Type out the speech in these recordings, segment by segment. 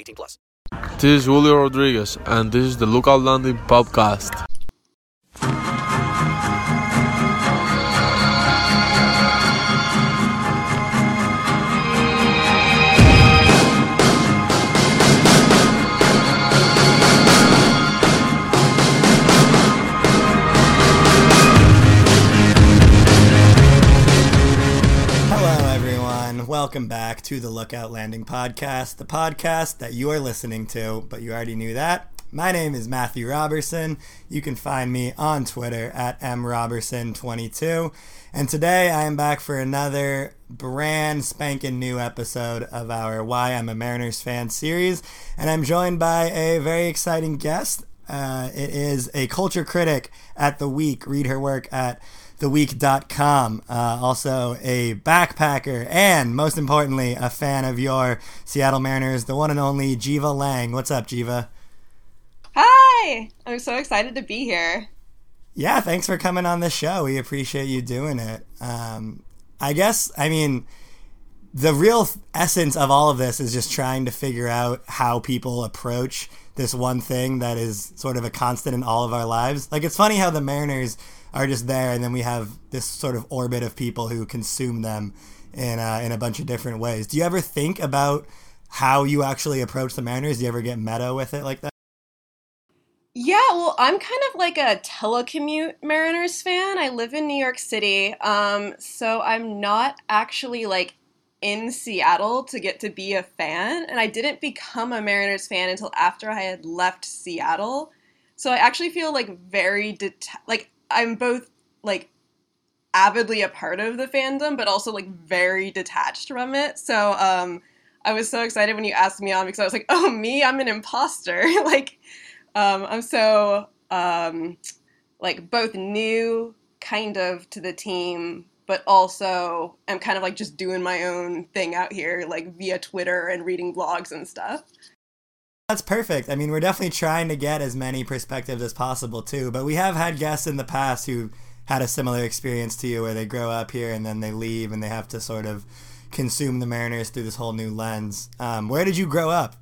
18 plus. This is Julio Rodriguez, and this is the Lookout Landing podcast. Welcome back to the Lookout Landing podcast, the podcast that you are listening to, but you already knew that. My name is Matthew Robertson. You can find me on Twitter at mrobertson22. And today I am back for another brand spanking new episode of our Why I'm a Mariners Fan series. And I'm joined by a very exciting guest. Uh, it is a culture critic at The Week. Read her work at theweek.com. Uh, also a backpacker and most importantly, a fan of your Seattle Mariners, the one and only Jeva Lange. What's up, Jeva? Hi! I'm so excited to be here. Yeah, thanks for coming on the show. We appreciate you doing it. Um, I guess, I mean, the real essence of all of this is just trying to figure out how people approach this one thing that is sort of a constant in all of our lives. Like, it's funny how the Mariners are just there, and then we have this sort of orbit of people who consume them in, uh, in a bunch of different ways. Do you ever think about how you actually approach the Mariners? Do you ever get meta with it like that? Yeah, well, I'm kind of like a telecommute Mariners fan. I live in New York City, um, so I'm not actually like in Seattle to get to be a fan, and I didn't become a Mariners fan until after I had left Seattle. So I actually feel like very deta- like I'm both like avidly a part of the fandom, but also like very detached from it. So um, I was so excited when you asked me on because I was like, oh, me, I'm an imposter. like, um, I'm so um, like both new kind of to the team, but also I'm kind of like just doing my own thing out here, like via Twitter and reading blogs and stuff. That's perfect. I mean, we're definitely trying to get as many perspectives as possible too. But we have had guests in the past who had a similar experience to you, where they grow up here and then they leave and they have to sort of consume the Mariners through this whole new lens. Um, where did you grow up?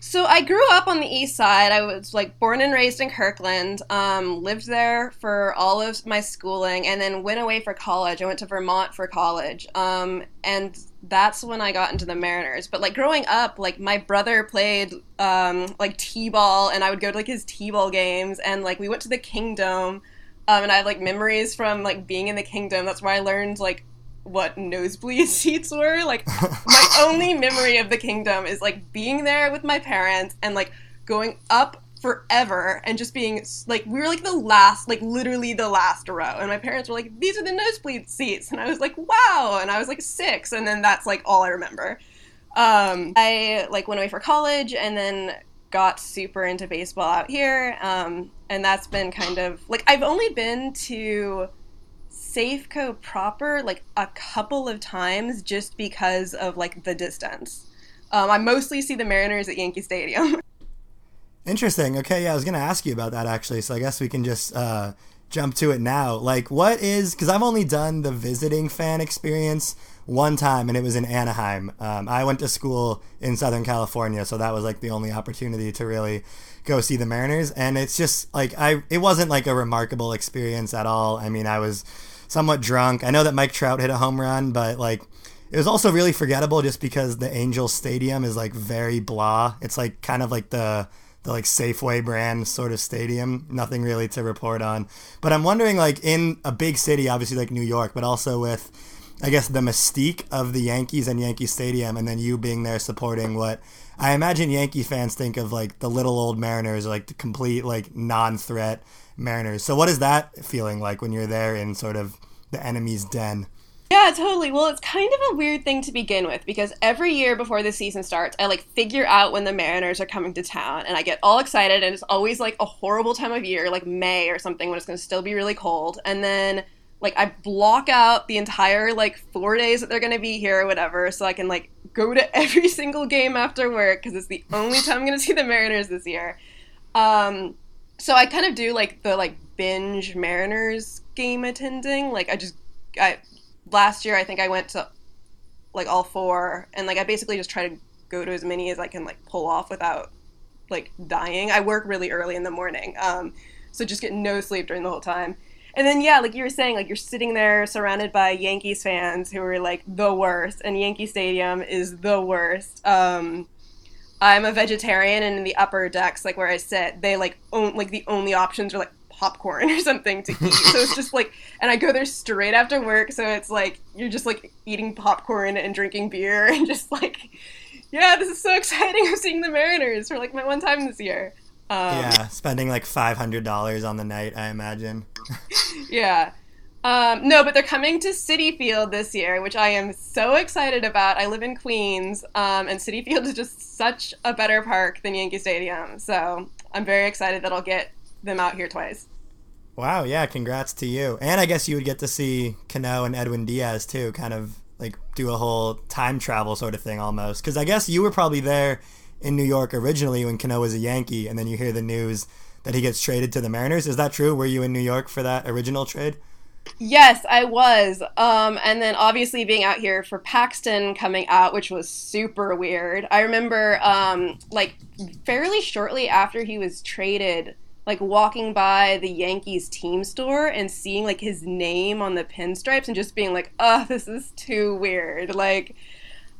So I grew up on the east side. I was like born and raised in Kirkland. Um, lived there for all of my schooling, and then went away for college. I went to Vermont for college, um, and that's when I got into the Mariners. But like growing up, like my brother played um, like t-ball, and I would go to like his t-ball games, and like we went to the Kingdome, um, and I have like memories from like being in the Kingdome. That's where I learned like what nosebleed seats were. Like my only memory of the kingdome is like being there with my parents and like going up forever and just being like we were like the last like literally the last row. And my parents were like these are the nosebleed seats. And i was like wow. And i was like six. And then that's like all i remember. Um, i like went away for college and then got super into baseball out here. Um, and that's been kind of like i've only been to safeco proper like a couple of times just because of like the distance um, i mostly see the mariners at yankee stadium Interesting. Okay, yeah, I was gonna ask you about that actually, so I guess we can just uh, jump to it now. Like, what is? Because I've only done the visiting fan experience one time, and it was in Anaheim. Um, I went to school in Southern California, so that was like the only opportunity to really go see the Mariners, and it's just like I. It wasn't like a remarkable experience at all. I mean, I was somewhat drunk. I know that Mike Trout hit a home run, but like. It was also really forgettable just because the Angel Stadium is like very blah. It's like kind of like the the like Safeway brand sort of stadium. Nothing really to report on. But I'm wondering, like in a big city, obviously like New York, but also with, I guess, the mystique of the Yankees and Yankee Stadium, and then you being there supporting what I imagine Yankee fans think of like the little old Mariners, like the complete like non-threat Mariners. So what is that feeling like when you're there in sort of the enemy's den? Yeah, totally. Well, it's kind of a weird thing to begin with because every year before the season starts, I like figure out when the Mariners are coming to town and I get all excited and it's always like a horrible time of year, like May or something when it's going to still be really cold. And then like I block out the entire like 4 days that they're to be here or whatever so I can like go to every single game after work cuz it's the only time I'm to see the Mariners this year. Um so I kind of do like the like binge Mariners game attending. Like I just I last year I think I went to like all four and like I basically just try to go to as many as I can like pull off without like dying. I work really early in the morning. Um so just get no sleep during the whole time. And then yeah, like you were saying, like you're sitting there surrounded by Yankees fans who are like the worst and Yankee Stadium is the worst. Um I'm a vegetarian and in the upper decks, like where I sit, they like own like the only options are like popcorn or something to eat. so it's just like, and I go there straight after work. So it's like, you're just like eating popcorn and drinking beer and just like, yeah, this is so exciting. I'm seeing the Mariners for like my one time this year. Um, yeah, spending like $500 on the night, I imagine. yeah. Um, no, but they're coming to Citi Field this year, which I am so excited about. I live in Queens, um, and Citi Field is just such a better park than Yankee Stadium. So I'm very excited that I'll get them out here twice. Wow, yeah, congrats to you. And I guess you would get to see Cano and Edwin Diaz too, kind of like do a whole time travel sort of thing almost. Because I guess you were probably there in New York originally when Cano was a Yankee, and then you hear the news that he gets traded to the Mariners. Is that true? Were you in New York for that original trade? Yes, I was. Um, and then obviously being out here for Paxton coming out, which was super weird. I remember, um, like, fairly shortly after he was traded, like walking by the Yankees team store and seeing like his name on the pinstripes and just being like, oh, this is too weird. Like,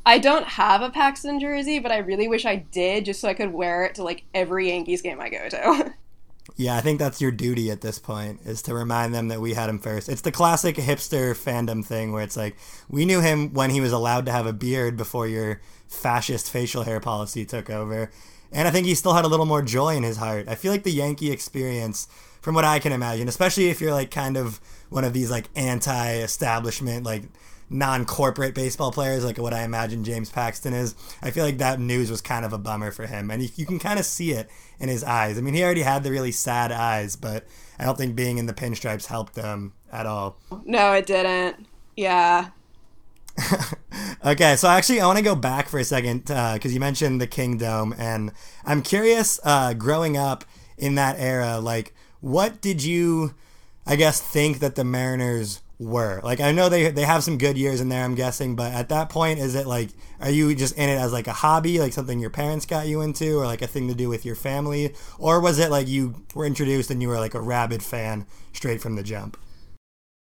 I don't have a Paxton jersey, but I really wish I did just so I could wear it to like every Yankees game I go to. yeah, I think that's your duty at this point is to remind them that we had him first. It's the classic hipster fandom thing where it's like, we knew him when he was allowed to have a beard before your fascist facial hair policy took over and I think he still had a little more joy in his heart. I feel like the Yankee experience, from what I can imagine, especially if you're like kind of one of these like anti-establishment, like non-corporate baseball players, like what I imagine James Paxton is. I feel like that news was kind of a bummer for him, and you, you can kind of see it in his eyes. I mean, he already had the really sad eyes, but I don't think being in the pinstripes helped him at all. No, it didn't. Yeah. okay, so actually, I want to go back for a second because uh, you mentioned the Kingdome, and I'm curious. Uh, growing up in that era, like, what did you, I guess, think that the Mariners were? Like, I know they they have some good years in there, I'm guessing, but at that point, is it like, are you just in it as like a hobby, like something your parents got you into, or like a thing to do with your family, or was it like you were introduced and you were like a rabid fan straight from the jump?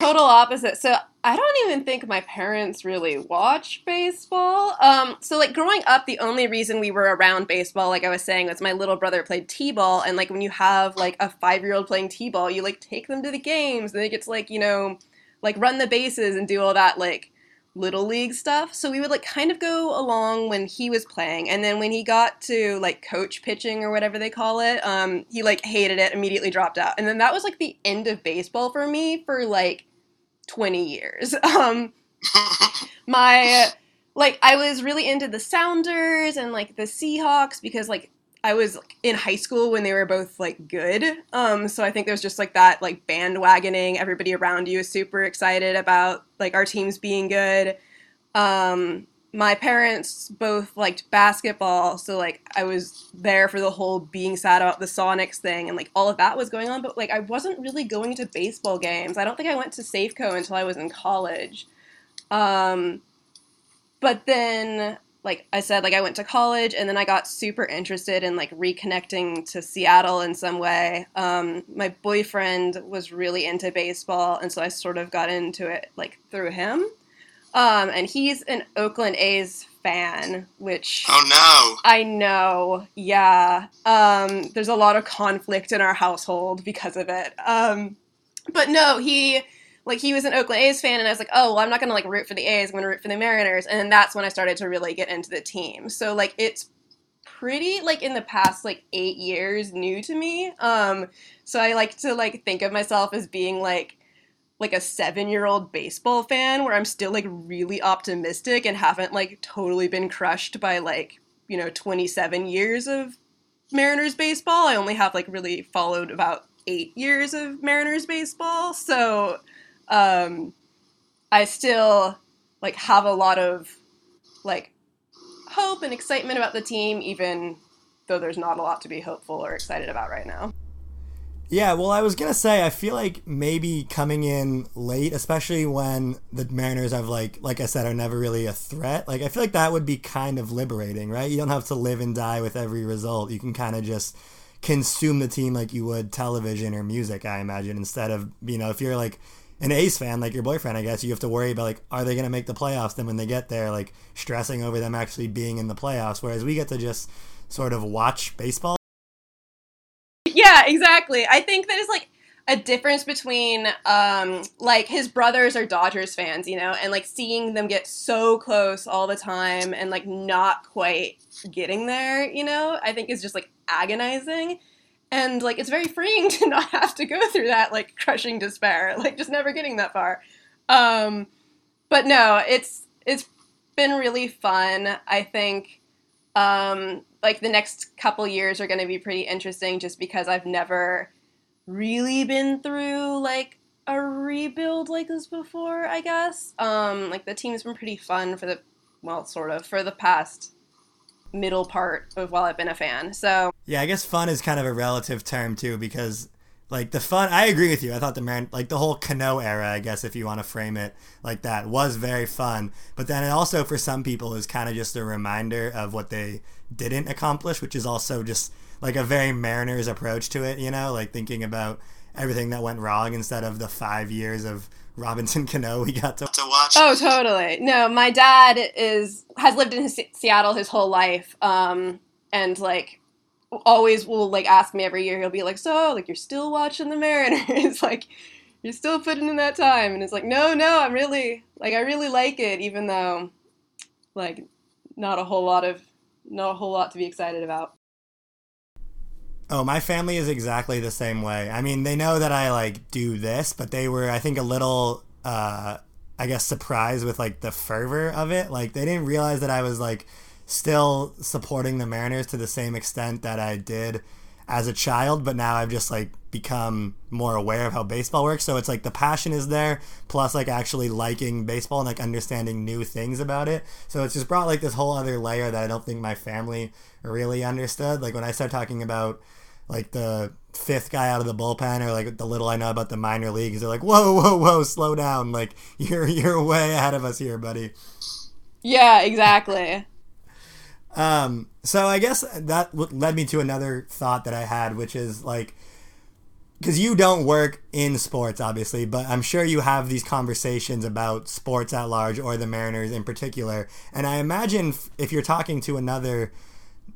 Total opposite. So I don't even think my parents really watch baseball. Um, so like growing up, the only reason we were around baseball, like I was saying, was my little brother played t-ball, and like when you have like a five-year-old playing t-ball, you like take them to the games, and they get to like you know, like run the bases and do all that like little league stuff. So we would like kind of go along when he was playing, and then when he got to like coach pitching or whatever they call it, um, he like hated it, immediately dropped out, and then that was like the end of baseball for me for like twenty years. Um, my like I was really into the Sounders and like the Seahawks because like I was in high school when they were both like good. Um, so I think there's just like that like bandwagoning. Everybody around you is super excited about like our teams being good. Um, my parents both liked basketball, so like I was there for the whole being sad about the Sonics thing and like all of that was going on. But like I wasn't really going to baseball games. I don't think I went to Safeco until I was in college. Um, but then like I said, like I went to college and then I got super interested in like reconnecting to Seattle in some way. Um, my boyfriend was really into baseball, and so I sort of got into it like through him. Um, and he's an Oakland A's fan, which oh no, I know, yeah. Um, there's a lot of conflict in our household because of it. Um, but no, he like he was an Oakland A's fan, and I was like, oh, well, I'm not gonna like root for the A's. I'm gonna root for the Mariners, and that's when I started to really get into the team. So like it's pretty like in the past like eight years new to me. Um, so I like to like think of myself as being like like a seven year old baseball fan where I'm still like really optimistic and haven't like totally been crushed by like you know 27 years of Mariners baseball. I only have like really followed about eight years of Mariners baseball, so um, I still like have a lot of like hope and excitement about the team, even though there's not a lot to be hopeful or excited about right now. Yeah, well, I was gonna say I feel like maybe coming in late, especially when the Mariners have like, like I said, are never really a threat. Like I feel like that would be kind of liberating, right? You don't have to live and die with every result. You can kind of just consume the team like you would television or music. I imagine instead of you know if you're like an A's fan, like your boyfriend, I guess, you have to worry about like, are they going to make the playoffs? Then when they get there, like stressing over them actually being in the playoffs. Whereas we get to just sort of watch baseball. Yeah, exactly. I think that is like a difference between um, like his brothers are Dodgers fans, you know, and like seeing them get so close all the time and like not quite getting there, you know, I think is just like agonizing and like it's very freeing to not have to go through that like crushing despair like just never getting that far. Um but no it's it's been really fun. I think um like the next couple years are going to be pretty interesting just because i've never really been through like a rebuild like this before i guess. Um like the team's been pretty fun for the well sort of for the past middle part of while I've been a fan. So yeah, I guess fun is kind of a relative term too because like the fun. I agree with you. I thought the man like the whole Cano era, I guess if you want to frame it like that, was very fun. But then it also for some people is kind of just a reminder of what they didn't accomplish, which is also just like a very Mariners approach to it. You know, like thinking about everything that went wrong instead of the five years of Robinson Cano we got to, to watch. Oh, totally. No, my dad is has lived in his, Seattle his whole life, um, and like always will like ask me every year. He'll be like, "So, like, you're still watching the Mariners? like, you're still putting in that time?" And it's like, "No, no, I'm really like, I really like it, even though, like, not a whole lot of, not a whole lot to be excited about." Oh, my family is exactly the same way. I mean, they know that I like do this, but they were, I think, a little, uh, I guess, surprised with like the fervor of it. Like, they didn't realize that I was like still supporting the Mariners to the same extent that I did as a child, but now I've just like become more aware of how baseball works. So it's like the passion is there, plus like actually liking baseball and like understanding new things about it. So it's just brought like this whole other layer that I don't think my family really understood. Like when I start talking about like the fifth guy out of the bullpen or like the little I know about the minor leagues. They're like, whoa, whoa, whoa, slow down. Like you're you're way ahead of us here, buddy. Yeah, exactly. Um, so I guess that led me to another thought that I had, which is like, because you don't work in sports, obviously, but I'm sure you have these conversations about sports at large or the Mariners in particular. And I imagine if you're talking to another,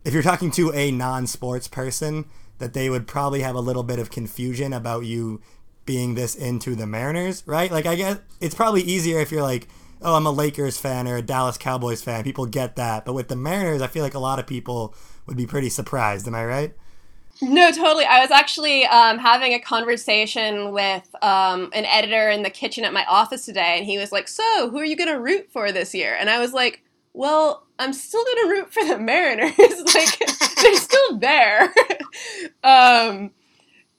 if you're talking to a non-sports person, that they would probably have a little bit of confusion about you being this into the Mariners, right? Like I guess it's probably easier if you're like oh, I'm a Lakers fan or a Dallas Cowboys fan. People get that. But with the Mariners, I feel like a lot of people would be pretty surprised. Am I right? No, totally. I was actually um, having a conversation with um, an editor in the kitchen at my office today, and he was like, So, who are you going to root for this year? And I was like, Well, I'm still going to root for the Mariners. like, they're still there. um,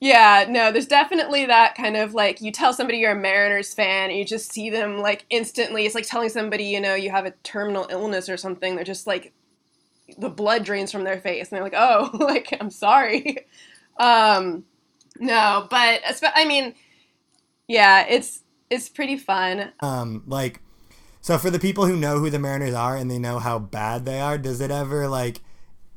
yeah, no, there's definitely that kind of like you tell somebody you're a Mariners fan and you just see them like instantly. It's like telling somebody, you know, you have a terminal illness or something. They're just like, the blood drains from their face and they're like, oh, like, I'm sorry. Um, no, but I mean, yeah, it's, it's pretty fun. Um, like, so for the people who know who the Mariners are and they know how bad they are, does it ever like,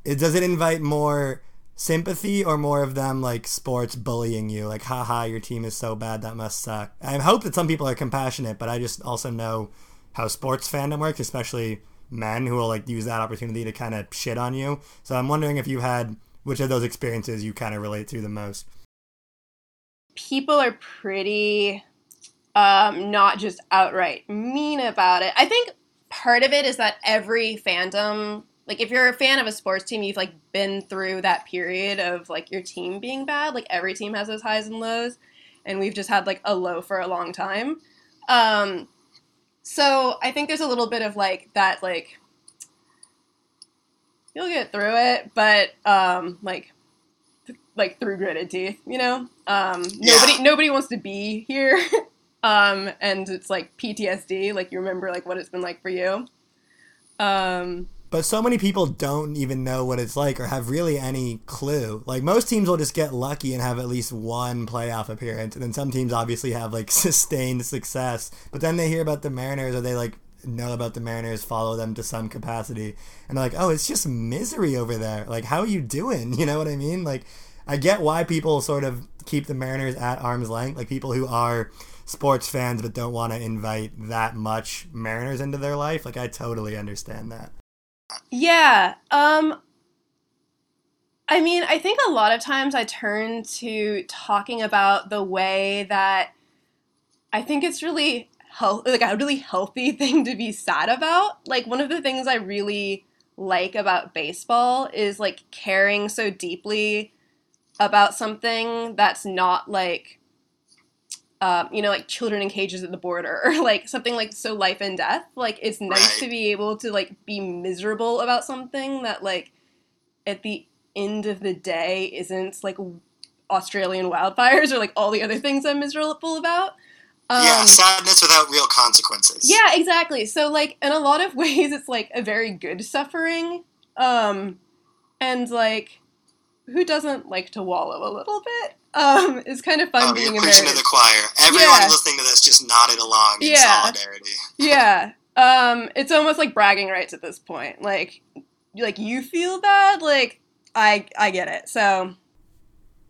it, does it invite more sympathy or more of them like sports bullying you like haha your team is so bad that must suck. I hope that some people are compassionate but i just also know how sports fandom works especially men who will like use that opportunity to kind of shit on you. So i'm wondering if you had which of those experiences you kind of relate to the most? People are pretty um not just outright mean about it. I think part of it is that every fandom like if you're a fan of a sports team you've like been through that period of like your team being bad. Like every team has those highs and lows and we've just had like a low for a long time. Um so i think there's a little bit of like that like you'll get through it but um like th- like through gritted teeth you know? Um yeah. nobody nobody wants to be here. Um and it's like ptsd like you remember like what it's been like for you. Um but so many people don't even know what it's like or have really any clue. Like most teams will just get lucky and have at least one playoff appearance, and then some teams obviously have like sustained success. But then they hear about the Mariners or they like know about the Mariners, follow them to some capacity, and they're like, "Oh, it's just misery over there. Like, how are you doing? You know what I mean? Like, I get why people sort of keep the Mariners at arm's length. Like people who are sports fans but don't want to invite that much Mariners into their life. Like, I totally understand that. Yeah. Um I mean, I think a lot of times I turn to talking about the way that I think it's really health like a really healthy thing to be sad about. Like one of the things I really like about baseball is like caring so deeply about something that's not like um, you know, like children in cages at the border, or like something like so life and death. Like it's nice to be able to like be miserable about something that like at the end of the day isn't like Australian wildfires or like all the other things I'm miserable about. Um, yeah, sadness without real consequences. Yeah, exactly. So like in a lot of ways, it's like a very good suffering, um, and like who doesn't like to wallow a little bit? Um, it's kind of fun oh, being you're preaching to the choir. Everyone yeah. listening to this just nodded along in yeah. solidarity. yeah. Um, it's almost like bragging rights at this point. Like, like you feel bad. Like, I I get it. So.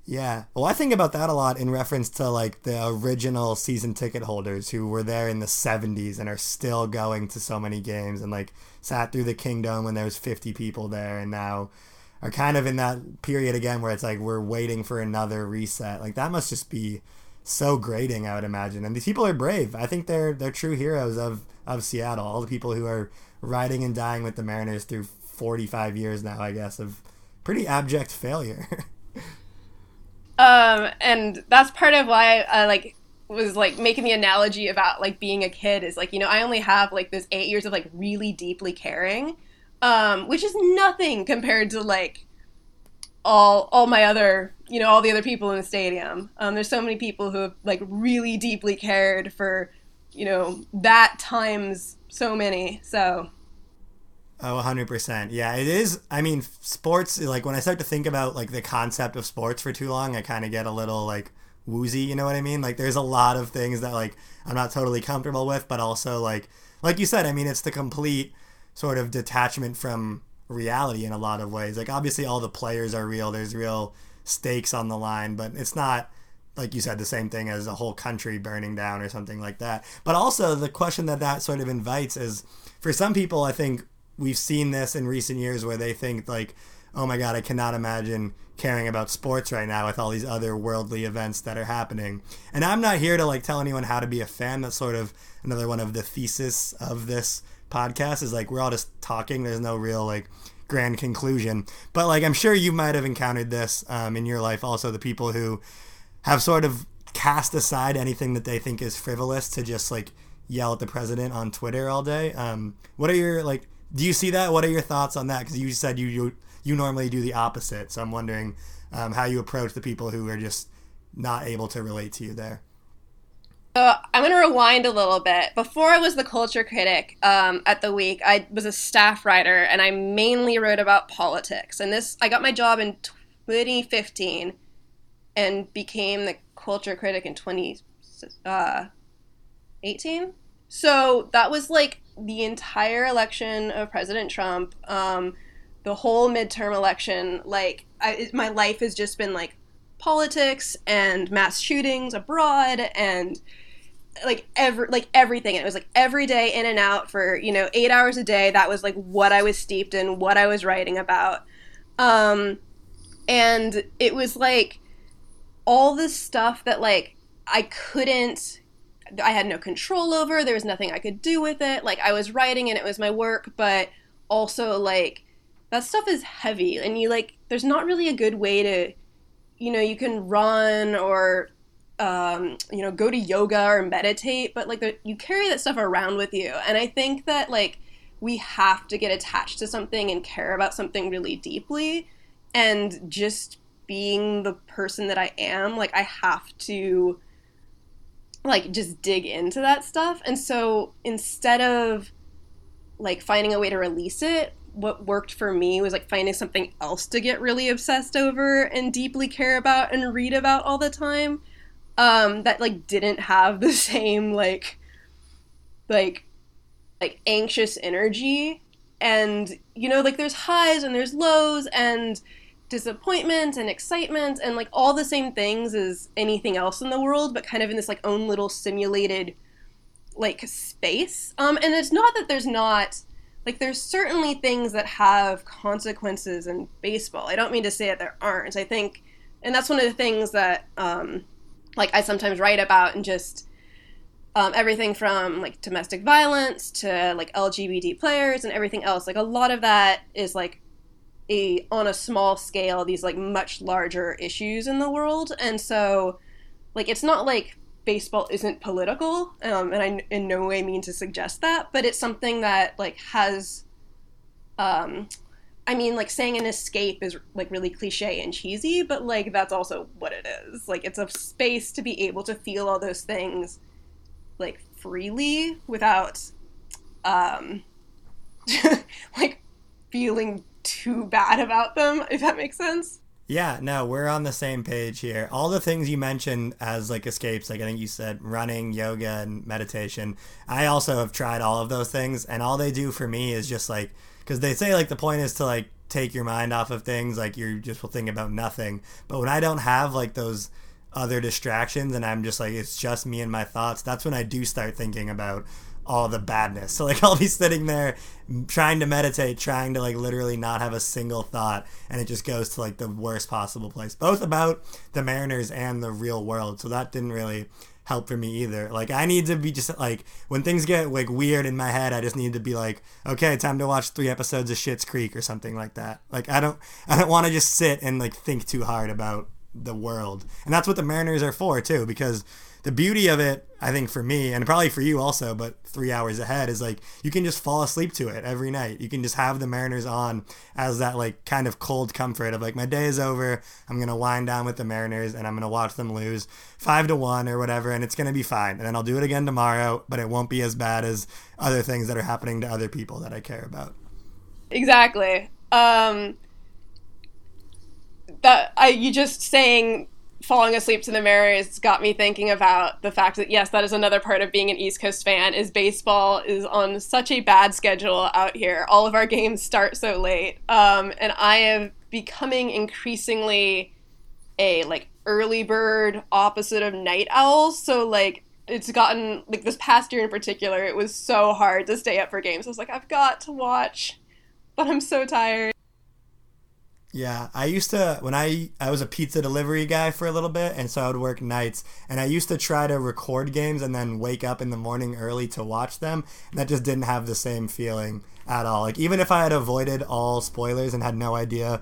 Yeah. Well, I think about that a lot in reference to like the original season ticket holders who were there in the 70s and are still going to so many games and like sat through the kingdome when there was 50 people there and now are kind of in that period again where it's like we're waiting for another reset. Like that must just be so grating, I would imagine. And these people are brave. I think they're they're true heroes of of Seattle. All the people who are riding and dying with the Mariners through 45 years now, I guess, of pretty abject failure. um, and that's part of why I, like was like making the analogy about like being a kid is like you know I only have like those eight years of like really deeply caring um, which is nothing compared to like all all my other you know all the other people in the stadium. Um, there's so many people who have like really deeply cared for you know that times so many. So. Oh, 100%. Yeah, it is. I mean, sports, like when I start to think about like the concept of sports for too long, I kind of get a little like woozy, you know what I mean? Like there's a lot of things that like I'm not totally comfortable with, but also like like you said, I mean, it's the complete sort of detachment from reality in a lot of ways. Like obviously all the players are real. There's real stakes on the line, but it's not like you said the same thing as a whole country burning down or something like that. But also the question that that sort of invites is for some people I think we've seen this in recent years where they think like oh my god, I cannot imagine caring about sports right now with all these other worldly events that are happening. And I'm not here to like tell anyone how to be a fan. That's sort of another one of the thesis of this podcast is like we're all just talking. There's no real like grand conclusion. But like I'm sure you might have encountered this um, in your life also the people who have sort of cast aside anything that they think is frivolous to just like yell at the president on Twitter all day. Um, what are your like do you see that? What are your thoughts on that? Because you said you, you you normally do the opposite. So I'm wondering um, how you approach the people who are just not able to relate to you there. So I'm going to rewind a little bit. Before I was the culture critic um, at the week, I was a staff writer, and I mainly wrote about politics. And this, I got my job in 2015, and became the culture critic in 2018. Uh, so that was like the entire election of President Trump. Um, the whole midterm election, like I, my life has just been like politics and mass shootings abroad and like every like everything. And it was like every day in and out for you know eight hours a day. That was like what i was steeped in what i was writing about. Um and it was like all this stuff that like i couldn't i had no control over. There was nothing i could do with it. Like i was writing and it was my work but also like that stuff is heavy and you like there's not really a good way to you know you can run or um, you know go to yoga or meditate but like the, you carry that stuff around with you. And i think that like we have to get attached to something and care about something really deeply. And just being the person that i am like i have to like just dig into that stuff. And so instead of like finding a way to release it what worked for me was like finding something else to get really obsessed over and deeply care about and read about all the time um that like didn't have the same like like like anxious energy. And you know like there's highs and there's lows and disappointment and excitement and like all the same things as anything else in the world but kind of in this like own little simulated like space. Um and it's not that there's not like there's certainly things that have consequences in baseball. I don't mean to say that there aren't. I think, and that's one of the things that um, like I sometimes write about and just um, everything from like domestic violence to like LGBT players and everything else. Like a lot of that is like a on a small scale these like much larger issues in the world, and so like it's not like baseball isn't political, um, and I in no way mean to suggest that, but it's something that like has, um, I mean, like saying an escape is like really cliche and cheesy, but like that's also what it is. Like it's a space to be able to feel all those things, like freely without, um, like feeling too bad about them. If that makes sense. Yeah, no, we're on the same page here. All the things you mentioned as like escapes, like I think you said running, yoga, and meditation. I also have tried all of those things, and all they do for me is just like, because they say like the point is to like take your mind off of things, like you're just thinking about nothing. But when I don't have like those other distractions and I'm just like, it's just me and my thoughts, that's when I do start thinking about all the badness. So like I'll be sitting there trying to meditate, trying to like literally not have a single thought, and it just goes to like the worst possible place, both about the Mariners and the real world. So that didn't really help for me either. Like I need to be just like when things get like weird in my head, I just need to be like, okay, time to watch three episodes of Schitt's Creek or something like that. Like I don't I don't want to just sit and like think too hard about the world. And that's what the Mariners are for too because the beauty of it, I think for me and probably for you also, but three hours ahead is like you can just fall asleep to it every night. You can just have the Mariners on as that like kind of cold comfort of like my day is over. I'm gonna wind down with the Mariners and I'm gonna watch them lose five to one or whatever, and it's gonna be fine. And then I'll do it again tomorrow, but it won't be as bad as other things that are happening to other people that I care about. Exactly. Um, that I you just saying falling asleep to the Mariners got me thinking about the fact that yes, that is another part of being an East Coast fan is baseball is on such a bad schedule out here. All of our games start so late, um, and I am becoming increasingly a like early bird opposite of night owls. So like it's gotten like this past year in particular, it was so hard to stay up for games. I was like, I've got to watch, but I'm so tired. Yeah, I used to when I I was a pizza delivery guy for a little bit, and so I would work nights, and I used to try to record games and then wake up in the morning early to watch them, and that just didn't have the same feeling at all. Like even if I had avoided all spoilers and had no idea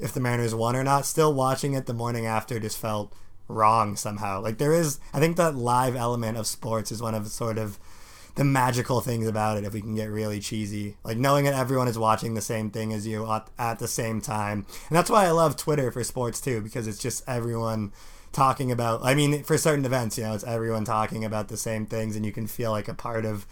if the Mariners won or not, still watching it the morning after just felt wrong somehow. Like there is, I think that live element of sports is one of sort of the magical things about it if we can get really cheesy. Like knowing that everyone is watching the same thing as you at, the same time. And that's why i love twitter for sports too because it's just everyone talking about i mean for certain events you know it's everyone talking about the same things and you can feel like a part of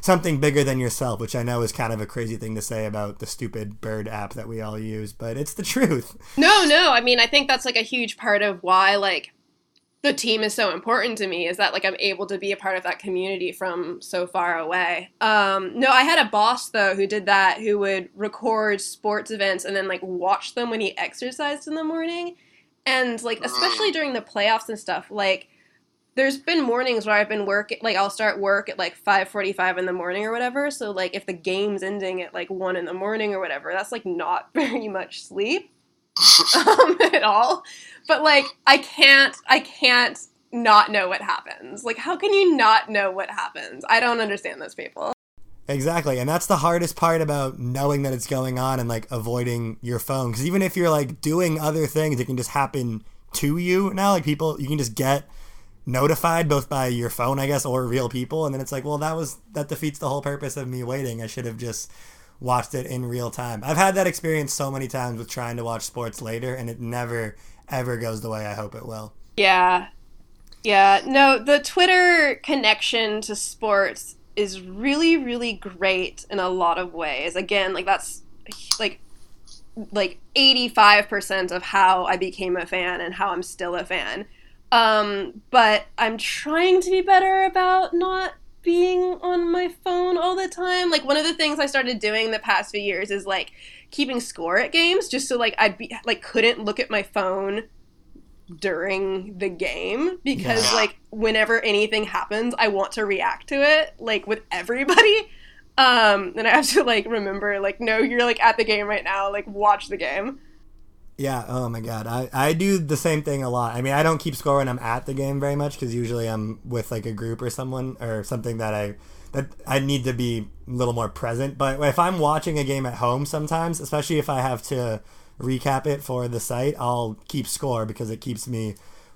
something bigger than yourself which i know is kind of a crazy thing to say about the stupid bird app that we all use but it's the truth. No no i mean i think that's like a huge part of why like the team is so important to me is that like I'm able to be a part of that community from so far away. Um, no, I had a boss though who did that who would record sports events and then like watch them when he exercised in the morning. And like especially during the playoffs and stuff, like there's been mornings where I've been working like I'll start work at like 5:45 in the morning or whatever. So like if the game's ending at like 1 in the morning or whatever, that's like not very much sleep um, at all. But like, I can't, I can't not know what happens. Like, how can you not know what happens? I don't understand those people. Exactly. And that's the hardest part about knowing that it's going on and like avoiding your phone. Because even if you're like doing other things, it can just happen to you now. Like, people, you can just get notified both by your phone, I guess, or real people. And then it's like, well, that was, that defeats the whole purpose of me waiting. I should have just watched it in real time. I've had that experience so many times with trying to watch sports later, and it never ever goes the way I hope it will. Yeah. Yeah. No, the Twitter connection to sports is really, really great in a lot of ways. Again, like that's like like 85% of how I became a fan and how I'm still a fan. Um, but I'm trying to be better about not being on my phone all the time. Like one of the things I started doing the past few years is like keeping score at games just so like I'd be like couldn't look at my phone during the game because yeah. like whenever anything happens I want to react to it like with everybody. Um and I have to like remember like no you're like at the game right now like watch the game. Yeah. Oh my god. I I do the same thing a lot. I mean, I don't keep score when I'm at the game very much because usually I'm with like a group or someone or something that I that I need to be a little more present. But if I'm watching a game at home, sometimes, especially if I have to recap it for the site, I'll keep score because it keeps me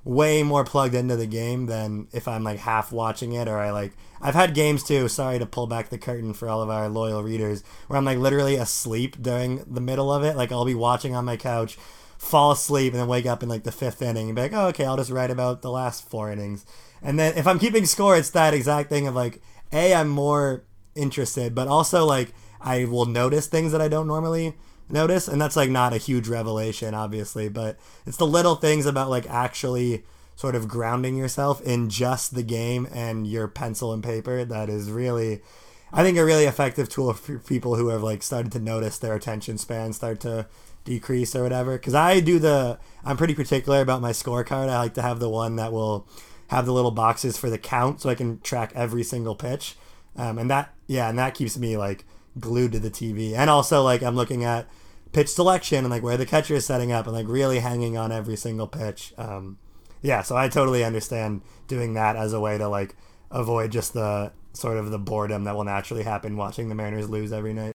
way more plugged into the game than if I'm like half watching it or I like I've had games too, sorry to pull back the curtain for all of our loyal readers, where I'm like literally asleep during the middle of it. Like I'll be watching on my couch, fall asleep and then wake up in like the fifth inning and be like, Oh, okay, I'll just write about the last four innings. And then if I'm keeping score, it's that exact thing of like, A, I'm more interested, but also like I will notice things that I don't normally notice and that's like not a huge revelation obviously but it's the little things about like actually sort of grounding yourself in just the game and your pencil and paper that is really i think a really effective tool for people who have like started to notice their attention span start to decrease or whatever. Because i do the i'm pretty particular about my scorecard. I like to have the one that will have the little boxes for the count so i can track every single pitch. Um, and that yeah and that keeps me like glued to the tv and also like i'm looking at pitch selection and like where the catcher is setting up and like really hanging on every single pitch. Um, yeah, so I totally understand doing that as a way to like avoid just the sort of the boredom that will naturally happen watching the Mariners lose every night.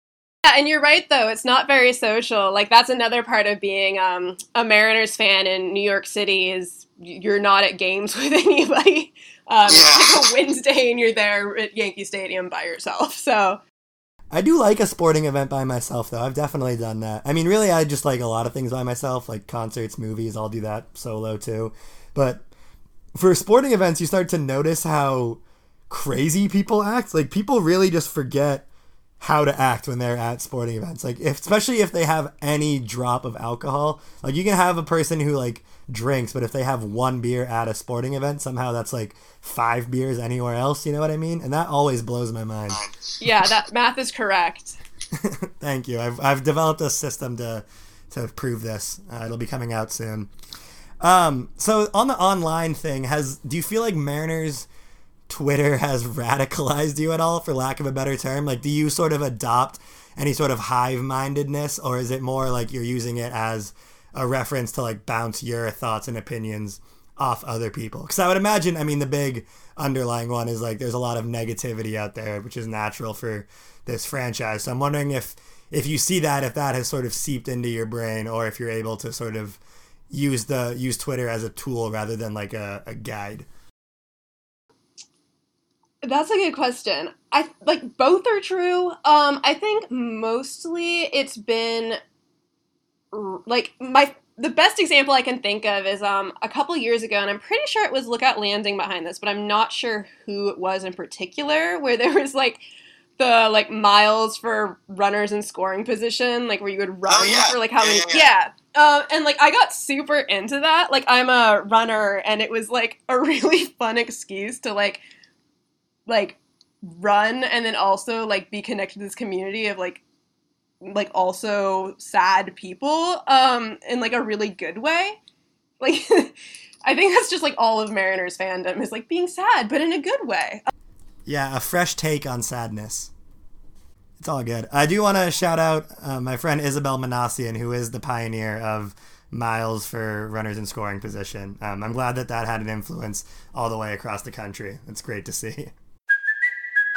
Yeah, and you're right though. It's not very social. Like that's another part of being um, a Mariners fan in New York City is you're not at games with anybody. Um, It's like a Wednesday and you're there at Yankee Stadium by yourself. So I do like a sporting event by myself, though. I've definitely done that. I mean, really, I just like a lot of things by myself, like concerts, movies. I'll do that solo too. But for sporting events, you start to notice how crazy people act. Like people really just forget how to act when they're at sporting events. Like if, especially if they have any drop of alcohol. Like you can have a person who like drinks, but if they have one beer at a sporting event, somehow that's like five beers anywhere else. You know what I mean? And that always blows my mind. Yeah, that math is correct. Thank you. I've I've developed a system to to prove this. Uh, it'll be coming out soon. Um, so on the online thing, has do you feel like Mariners? Twitter has radicalized you at all, for lack of a better term? Like, do you sort of adopt any sort of hive mindedness, or is it more like you're using it as a reference to like bounce your thoughts and opinions off other people? Because I would imagine, I mean, the big underlying one is like there's a lot of negativity out there, which is natural for this franchise. So I'm wondering if if you see that, if that has sort of seeped into your brain, or if you're able to sort of use the use Twitter as a tool rather than like a, a guide. That's a good question. I like both are true. Um, I think mostly it's been like my the best example I can think of is um a couple years ago, and I'm pretty sure it was Lookout Landing behind this, but I'm not sure who it was in particular. Where there was like the like miles for runners in scoring position, like where you would run oh, yeah. for like how many, yeah. yeah. Um, and like I got super into that. Like I'm a runner, and it was like a really fun excuse to like like run and then also like be connected to this community of like like also sad people um in like a really good way. Like i think that's just like all of mariners fandom is like being sad but in a good way. Yeah a fresh take on sadness. It's all good. I do want to shout out uh, my friend isabel manassian who is the pioneer of miles for runners in scoring position. Um, i'm glad that that had an influence all the way across the country. It's great to see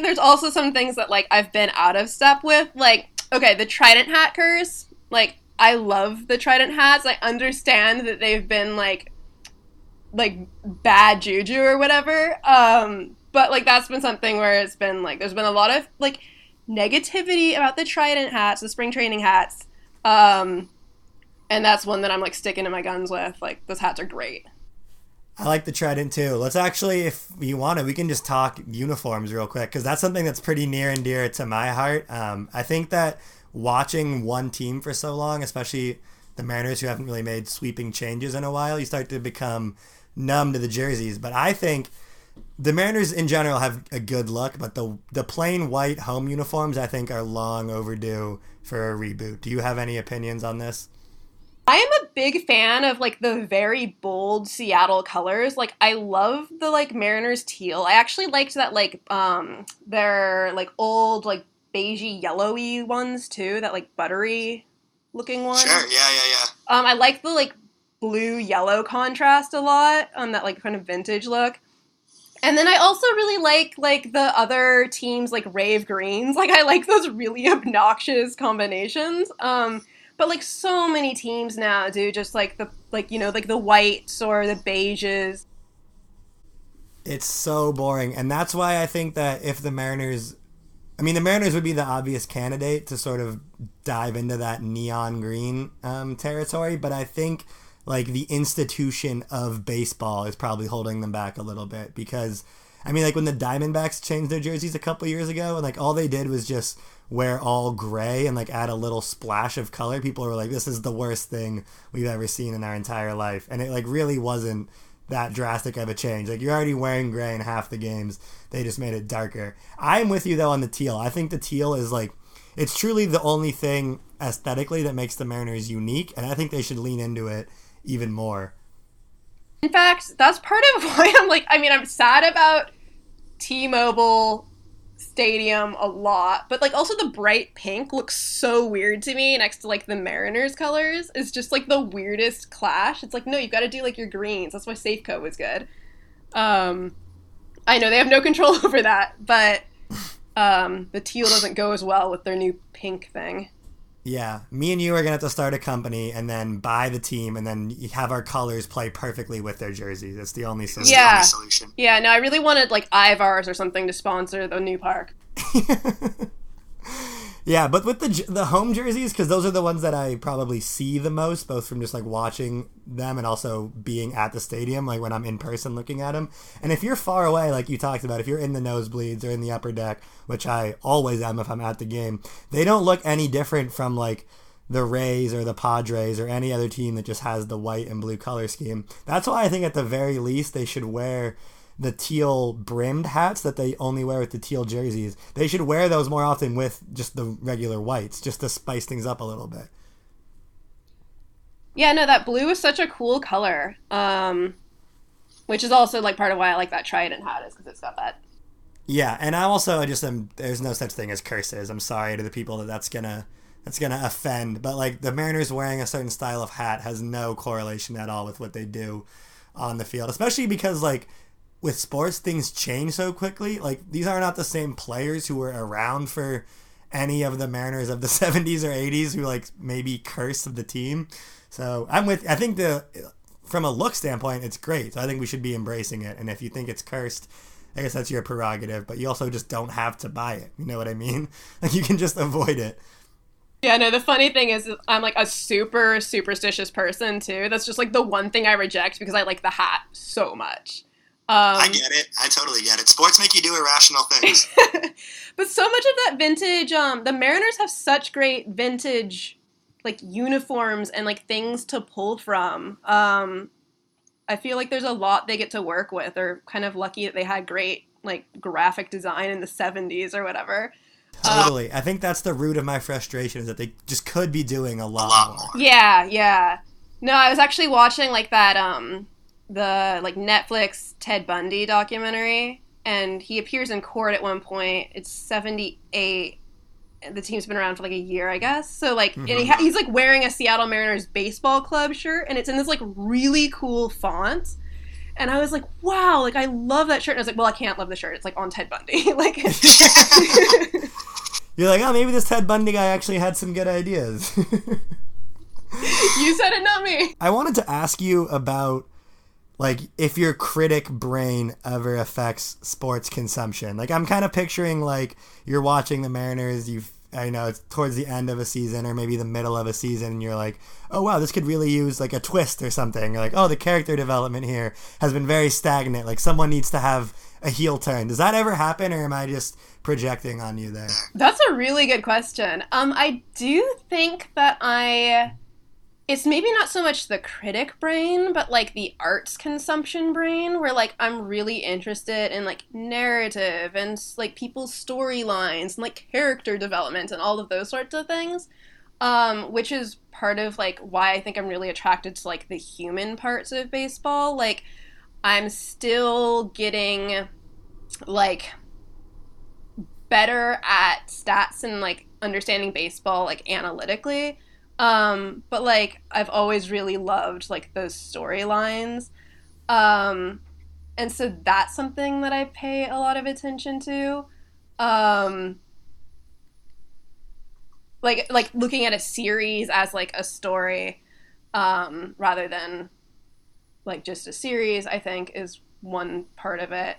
Like there's also some things that like I've been out of step with. Like, okay, the Trident hat curse. Like, I love the Trident hats. I understand that they've been like like bad juju or whatever. Um, but like that's been something where it's been like there's been a lot of like negativity about the Trident hats, the spring training hats. Um, and that's one that I'm like sticking to my guns with. Like those hats are great. I like the Trident too. Let's actually, if you want to, we can just talk uniforms real quick because that's something that's pretty near and dear to my heart. Um, I think that watching one team for so long, especially the Mariners who haven't really made sweeping changes in a while, you start to become numb to the jerseys. But I think the Mariners in general have a good look, but the the plain white home uniforms I think are long overdue for a reboot. Do you have any opinions on this? I am a big fan of like the very bold Seattle colors. Like I love the like Mariners teal. I actually liked that like um their like old like beigey yellowy ones too. That like buttery looking one. Sure. Yeah. Yeah. Yeah. Um, I like the like blue yellow contrast a lot. Um, that like kind of vintage look. And then I also really like like the other teams like rave greens. Like I like those really obnoxious combinations. Um, but like so many teams now do just like the like you know like the whites or the beiges. It's so boring, and that's why I think that if the Mariners, I mean, the Mariners would be the obvious candidate to sort of dive into that neon green um, territory, but I think like the institution of baseball is probably holding them back a little bit because I mean like when the Diamondbacks changed their jerseys a couple years ago and like all they did was just wear all gray and like add a little splash of color people were like this is the worst thing we've ever seen in our entire life. And it like really wasn't that drastic of a change. Like you're already wearing gray in half the games. They just made it darker. I'm with you though on the teal. I think the teal is like it's truly the only thing aesthetically that makes the Mariners unique and I think they should lean into it even more. In fact, that's part of why I'm like, I mean, I'm sad about T Mobile Stadium a lot, but like also the bright pink looks so weird to me next to like the Mariners colors. It's just like the weirdest clash. It's like, no, you've got to do like your greens. That's why Safeco was good. Um, I know they have no control over that, but um, the teal doesn't go as well with their new pink thing. Yeah, me and you are gonna have to start a company and then buy the team and then have our colors play perfectly with their jerseys. That's the only solution. Yeah, yeah. No, I really wanted like Ivars or something to sponsor the new park. Yeah, but with the the home jerseys, because those are the ones that I probably see the most, both from just like watching them and also being at the stadium, like when I'm in person looking at them. And if you're far away, like you talked about, if you're in the nosebleeds or in the upper deck, which I always am if I'm at the game, they don't look any different from like the Rays or the Padres or any other team that just has the white and blue color scheme. That's why I think at the very least they should wear the teal brimmed hats that they only wear with the teal jerseys. They should wear those more often with just the regular whites, just to spice things up a little bit. Yeah, no, that blue is such a cool color. Um, which is also like part of why I like that Trident hat is because it's got that. Yeah, and I also just am. There's no such thing as curses. I'm sorry to the people that that's gonna that's gonna offend, but like the Mariners wearing a certain style of hat has no correlation at all with what they do on the field, especially because like with sports things change so quickly. Like these are not the same players who were around for any of the Mariners of the 70s or 80s who like maybe cursed the team. So I'm with I think the from a look standpoint it's great. So I think we should be embracing it. And if you think it's cursed, I guess that's your prerogative, but you also just don't have to buy it. You know what I mean? Like you can just avoid it. Yeah, no, the funny thing is I'm like a super superstitious person too. That's just like the one thing I reject because I like the hat so much. Um, I get it. I totally get it. Sports make you do irrational things. but so much of that vintage, um, the Mariners have such great vintage, like uniforms and like things to pull from. Um, I feel like there's a lot they get to work with. They're kind of lucky that they had great like graphic design in the 70s or whatever. Totally. Uh, I think that's the root of my frustration is that they just could be doing a lot, a lot more. more. Yeah, yeah. No, I was actually watching like that um the like Netflix Ted Bundy documentary, and he appears in court at one point. It's seventy eight. The team's been around for like a year, I guess. So like, mm-hmm. and he ha- he's like wearing a Seattle Mariners baseball club shirt, and it's in this like really cool font. And I was like, wow, like I love that shirt. And I was like, well, I can't love the shirt. It's like on Ted Bundy. like You're like, oh, maybe this Ted Bundy guy actually had some good ideas. you said it, not me. I wanted to ask you about like if your critic brain ever affects sports consumption. Like I'm kind of picturing like you're watching the Mariners, you've I know it's towards the end of a season or maybe the middle of a season and you're like, "Oh wow, this could really use like a twist or something." You're like, "Oh, the character development here has been very stagnant. Like someone needs to have a heel turn." Does that ever happen or am I just projecting on you there? That's a really good question. Um I do think that I it's maybe not so much the critic brain, but like the arts consumption brain, where like I'm really interested in like narrative and like people's storylines and like character development and all of those sorts of things. Um, which is part of like why I think I'm really attracted to like the human parts of baseball. Like I'm still getting like better at stats and like understanding baseball like analytically um, but like I've always really loved like those storylines. Um, and so that's something that I pay a lot of attention to. Um, like like looking at a series as like a story um, rather than like just a series, I think is one part of it.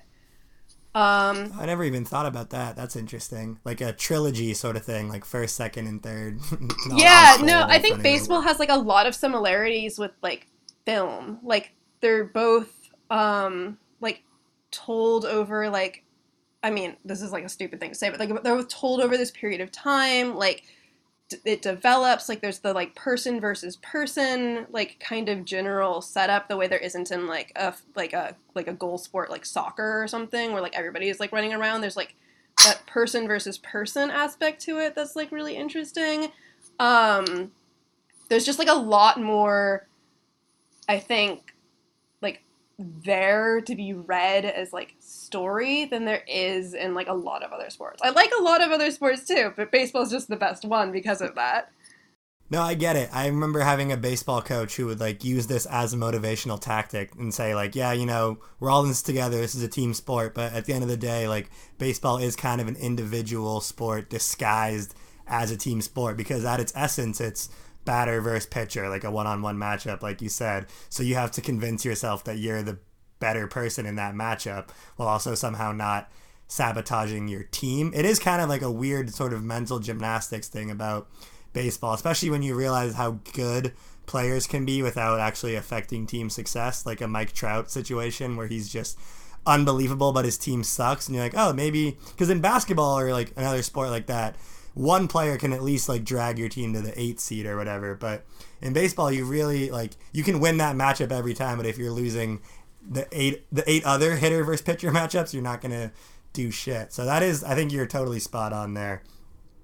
Um, I never even thought about that. That's interesting. Like a trilogy sort of thing, like first, second, and third. yeah, no, I think baseball has like a lot of similarities with like film. Like they're both um like told over like I mean, this is like a stupid thing to say, but like they're told over this period of time, like it develops like there's the like person versus person like kind of general setup the way there isn't in like a like a like a goal sport like soccer or something where like everybody is like running around. There's like that person versus person aspect to it that's like really interesting. Um there's just like a lot more i think there to be read as like story than there is in like a lot of other sports. I like a lot of other sports too, but baseball is just the best one because of that. No, I get it. I remember having a baseball coach who would like use this as a motivational tactic and say like, yeah, you know, we're all in this together. This is a team sport, but at the end of the day, like baseball is kind of an individual sport disguised as a team sport because at its essence, it's batter versus pitcher, like a one-on-one matchup, like you said. So you have to convince yourself that you're the better person in that matchup while also somehow not sabotaging your team. It is kind of like a weird sort of mental gymnastics thing about baseball, especially when you realize how good players can be without actually affecting team success, like a Mike Trout situation where he's just unbelievable, but his team sucks. And you're like, oh, maybe because in basketball or like another sport like that, one player can at least like drag your team to the eight seed or whatever. But in baseball, you really like you can win that matchup every time, but if you're losing the eight the eight other hitter versus pitcher matchups, you're not gonna do shit. So that is, I think you're totally spot on there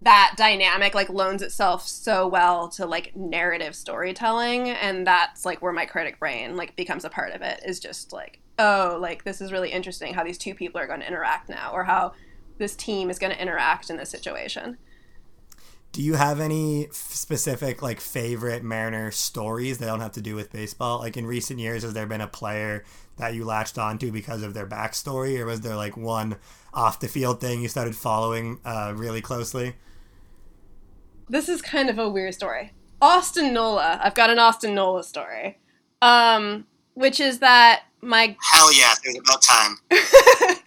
that dynamic like loans itself so well to like narrative storytelling and that's like where my critic brain like becomes a part of it is just like oh like this is really interesting how these two people are going to interact now or how this team is going to interact in this situation do you have any specific like favorite mariner stories that don't have to do with baseball like in recent years has there been a player that you latched onto because of their backstory or was there like one off the field thing you started following uh, really closely this is kind of a weird story. Austin Nola. I've got an Austin Nola story. Um, which is that my Hell yeah, there's about time.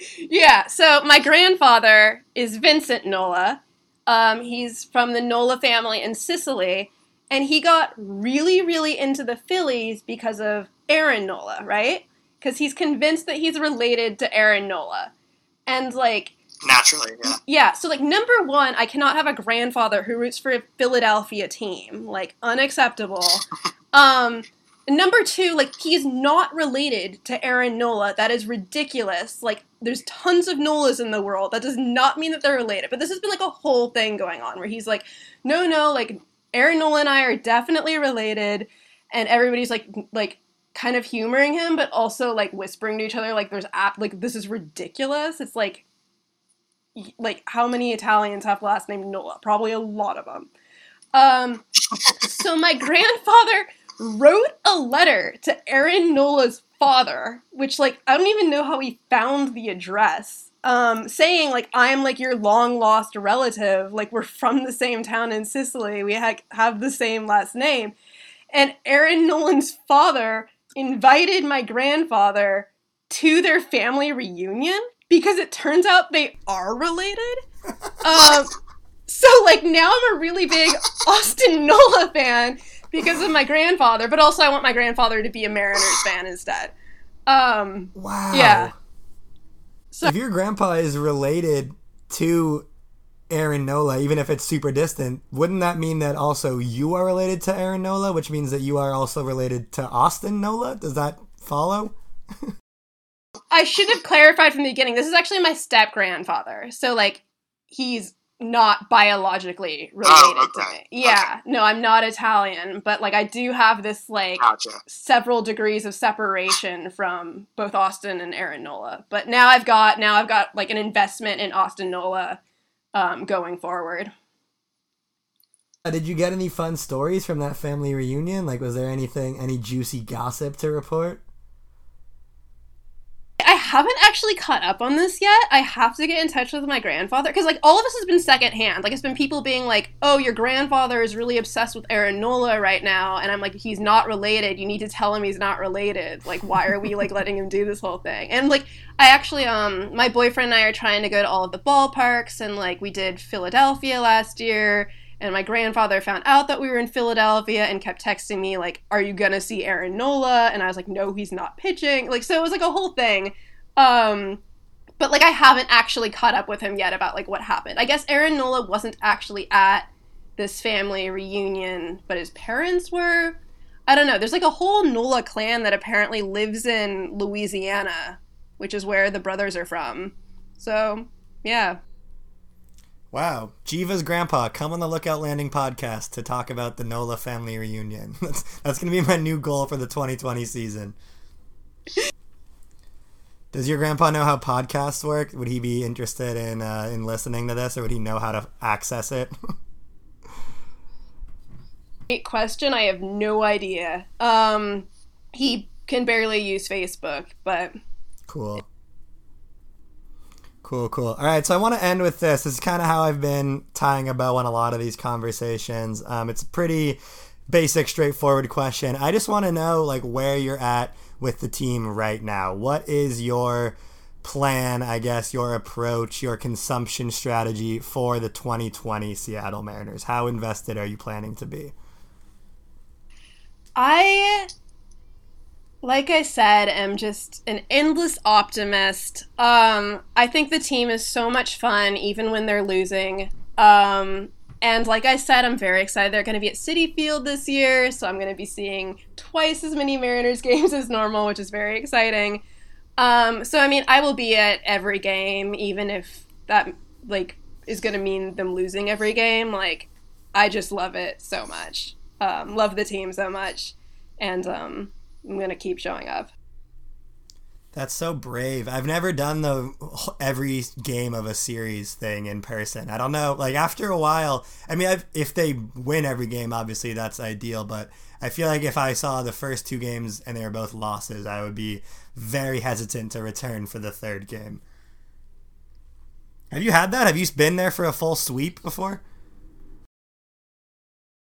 yeah, so my grandfather is Vincent Nola. Um, he's from the Nola family in Sicily, and he got really, really into the Phillies because of Aaron Nola, right? Because he's convinced that he's related to Aaron Nola. And like naturally yeah yeah so like number one i cannot have a grandfather who roots for a philadelphia team like unacceptable um number two like he's not related to aaron nola that is ridiculous like there's tons of nolas in the world that does not mean that they're related but this has been like a whole thing going on where he's like no no like aaron nola and i are definitely related and everybody's like like kind of humoring him but also like whispering to each other like there's app like this is ridiculous it's like like how many Italians have last name Nola? Probably a lot of them. Um, so my grandfather wrote a letter to Aaron Nola's father, which like I don't even know how he found the address. Um, saying like I'm like your long lost relative, like we're from the same town in Sicily, we ha- have the same last name, and Aaron Nolan's father invited my grandfather to their family reunion because it turns out they are related. Um, so like now I'm a really big Austin Nola fan because of my grandfather, but also I want my grandfather to be a Mariners fan instead. Um, wow. Yeah. So if your grandpa is related to Aaron Nola, even if it's super distant, wouldn't that mean that also you are related to Aaron Nola, which means that you are also related to Austin Nola? Does that follow? I should have clarified from the beginning. This is actually my step grandfather. So like he's not biologically related oh, okay. to me. Yeah. Okay. No, I'm not Italian, but like I do have this like gotcha. several degrees of separation from both Austin and Aaron Nola. But now I've got now I've got like an investment in Austin Nola um, going forward. Uh, did you get any fun stories from that family reunion? Like was there anything any juicy gossip to report? I haven't actually caught up on this yet. I have to get in touch with my grandfather because like all of this has been secondhand. Like it's been people being like, "Oh, your grandfather is really obsessed with Aaron Nola right now," and I'm like, "He's not related. You need to tell him he's not related. Like, why are we like letting him do this whole thing?" And like, I actually, um, my boyfriend and I are trying to go to all of the ballparks, and like we did Philadelphia last year and my grandfather found out that we were in Philadelphia and kept texting me like, "Are you gonna see Aaron Nola?" And I was like, "No, he's not pitching." Like, so it was like a whole thing. Um, but like I haven't actually caught up with him yet about like what happened. I guess Aaron Nola wasn't actually at this family reunion, but his parents were. I don't know. There's like a whole Nola clan that apparently lives in Louisiana, which is where the brothers are from. So, yeah. Wow. Jeva's grandpa, come on the Lookout Landing podcast to talk about the Nola family reunion. That's, that's going to be my new goal for the 2020 season. Does your grandpa know how podcasts work? Would he be interested in uh, in listening to this, or would he know how to access it? Great question. I have no idea. Um, he can barely use Facebook, but cool. Cool, cool. All right, so I want to end with this. This is kind of how I've been tying a bow on a lot of these conversations. Um, it's a pretty basic, straightforward question. I just want to know like where you're at with the team right now. What is your plan, I guess, your approach, your consumption strategy for the 2020 Seattle Mariners? How invested are you planning to be? I like I said, am just an endless optimist. Um, I think the team is so much fun, even when they're losing. Um, and like I said, I'm very excited. They're going to be at Citi Field this year, so I'm going to be seeing twice as many Mariners games as normal, which is very exciting. Um, so I mean, I will be at every game, even if that like is going to mean them losing every game. Like, I just love it so much. Um, love the team so much, and I'm gonna keep showing up. That's so brave. I've never done the every game of a series thing in person. I don't know. Like after a while, I mean, I've, if they win every game, obviously that's ideal. But I feel like if I saw the first two games and they were both losses, I would be very hesitant to return for the third game. Have you had that? Have you been there for a full sweep before?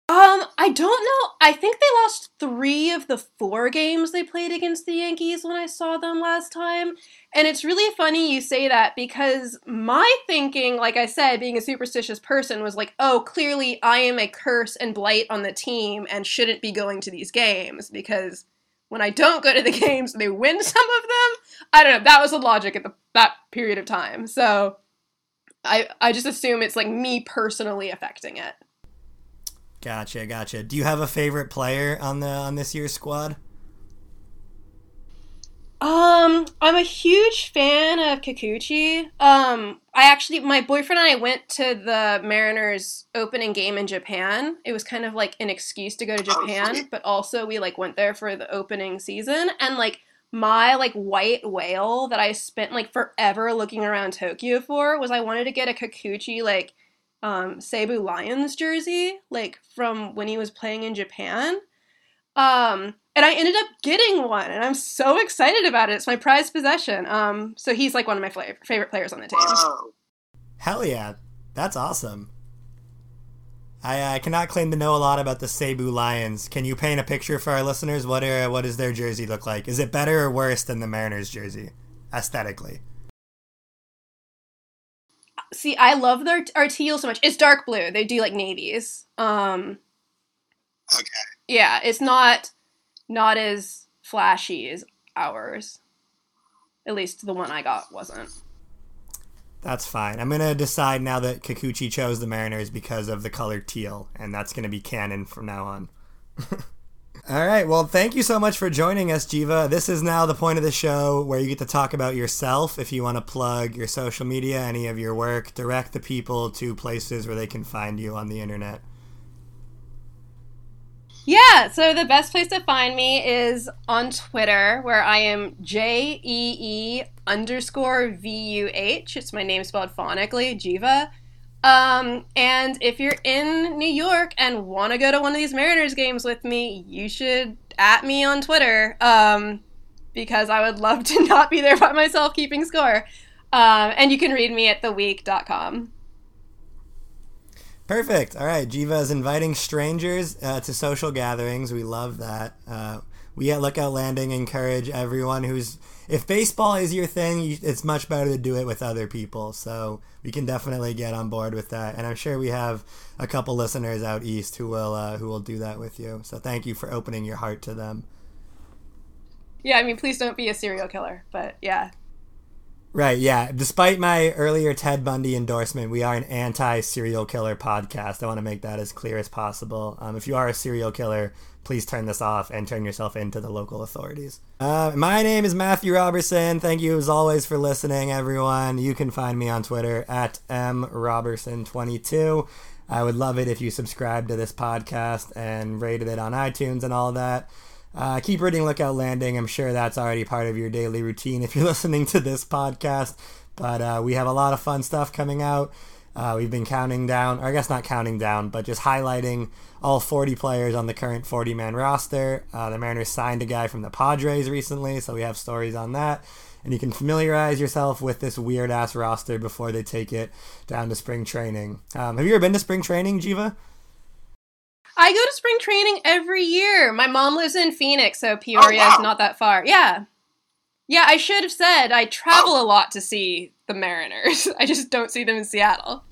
Um, I don't know. I think they lost three of the four games they played against the Yankees when I saw them last time. And it's really funny you say that because my thinking, like I said, being a superstitious person, was like, oh, clearly I am a curse and blight on the team and shouldn't be going to these games because when I don't go to the games, they win some of them. I don't know. That was the logic at the, that period of time. So I, I just assume it's like me personally affecting it. Gotcha, gotcha. Do you have a favorite player on the on this year's squad? Um, I'm a huge fan of Kikuchi. Um, I actually, my boyfriend and I went to the Mariners opening game in Japan. It was kind of like an excuse to go to oh, Japan, but also we like went there for the opening season and like my like white whale that I spent like forever looking around Tokyo for was I wanted to get a Kikuchi like um, Seibu Lions jersey, like from when he was playing in Japan. Um, and I ended up getting one, and I'm so excited about it. It's my prized possession. Um, so he's like one of my fl- favorite players on the team. Hell yeah, that's awesome. I, I cannot claim to know a lot about the Seibu Lions. Can you paint a picture for our listeners? What are what does their jersey look like? Is it better or worse than the Mariners jersey, aesthetically? See, I love their our teal so much. It's dark blue. They do like navies. Um, okay. Yeah, it's not not as flashy as ours. At least the one I got wasn't. That's fine. I'm gonna decide now that Kikuchi chose the Mariners because of the color teal, and that's gonna be canon from now on. All right. Well, thank you so much for joining us, Jeva. This is now the point of the show where you get to talk about yourself. If you want to plug your social media, any of your work, direct the people to places where they can find you on the internet. Yeah, so the best place to find me is on Twitter, where I am J E E underscore V U H. It's my name spelled phonically, Jeva. Um, and if you're in New York and want to go to one of these Mariners games with me, you should at me on Twitter um, because I would love to not be there by myself keeping score. Um, and you can read me at theweek.com. Perfect. All right. Jeva is inviting strangers uh, to social gatherings. We love that. Uh, we at Lookout Landing encourage everyone who's if baseball is your thing, it's much better to do it with other people. So we can definitely get on board with that, and I'm sure we have a couple listeners out east who will uh, who will do that with you. So thank you for opening your heart to them. Yeah, I mean, please don't be a serial killer, but yeah, Right, yeah. Despite my earlier Ted Bundy endorsement, we are an anti serial killer podcast. I want to make that as clear as possible. Um, if you are a serial killer, please turn this off and turn yourself into the local authorities. Uh, my name is Matthew Robertson. Thank you as always for listening, everyone. You can find me on Twitter at mrobertson22. I would love it if you subscribed to this podcast and rated it on iTunes and all that. Uh, keep reading Lookout Landing. I'm sure that's already part of your daily routine if you're listening to this podcast. But uh, we have a lot of fun stuff coming out. Uh, we've been counting down, or I guess not counting down, but just highlighting all 40 players on the current 40 man roster. Uh, the Mariners signed a guy from the Padres recently, so we have stories on that. And you can familiarize yourself with this weird ass roster before they take it down to spring training. Um, have you ever been to spring training, Jeva? I go to spring training every year. My mom lives in Phoenix, so Peoria Oh, wow. is not that far. Yeah. Yeah, I should have said I travel Oh. a lot to see the Mariners. I just don't see them in Seattle.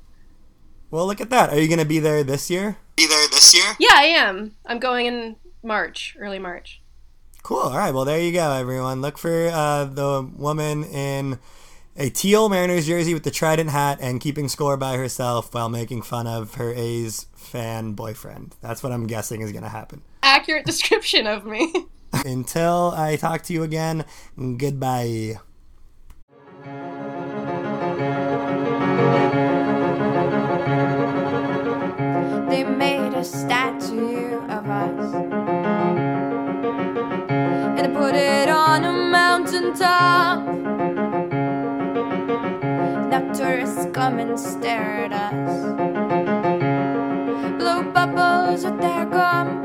Well, look at that. Are you going to be there this year? Be there this year? Yeah, I am. I'm going in March, early March. Cool. All right. Well, there you go, everyone. Look for uh, the woman in a teal Mariners jersey with the trident hat and keeping score by herself while making fun of her A's fan boyfriend. That's what I'm guessing is going to happen. Accurate description of me. Until I talk to you again, goodbye. They made a statue of us. And put it on a mountain top. Now tourists come and stare at us. Blow bubbles with their gum.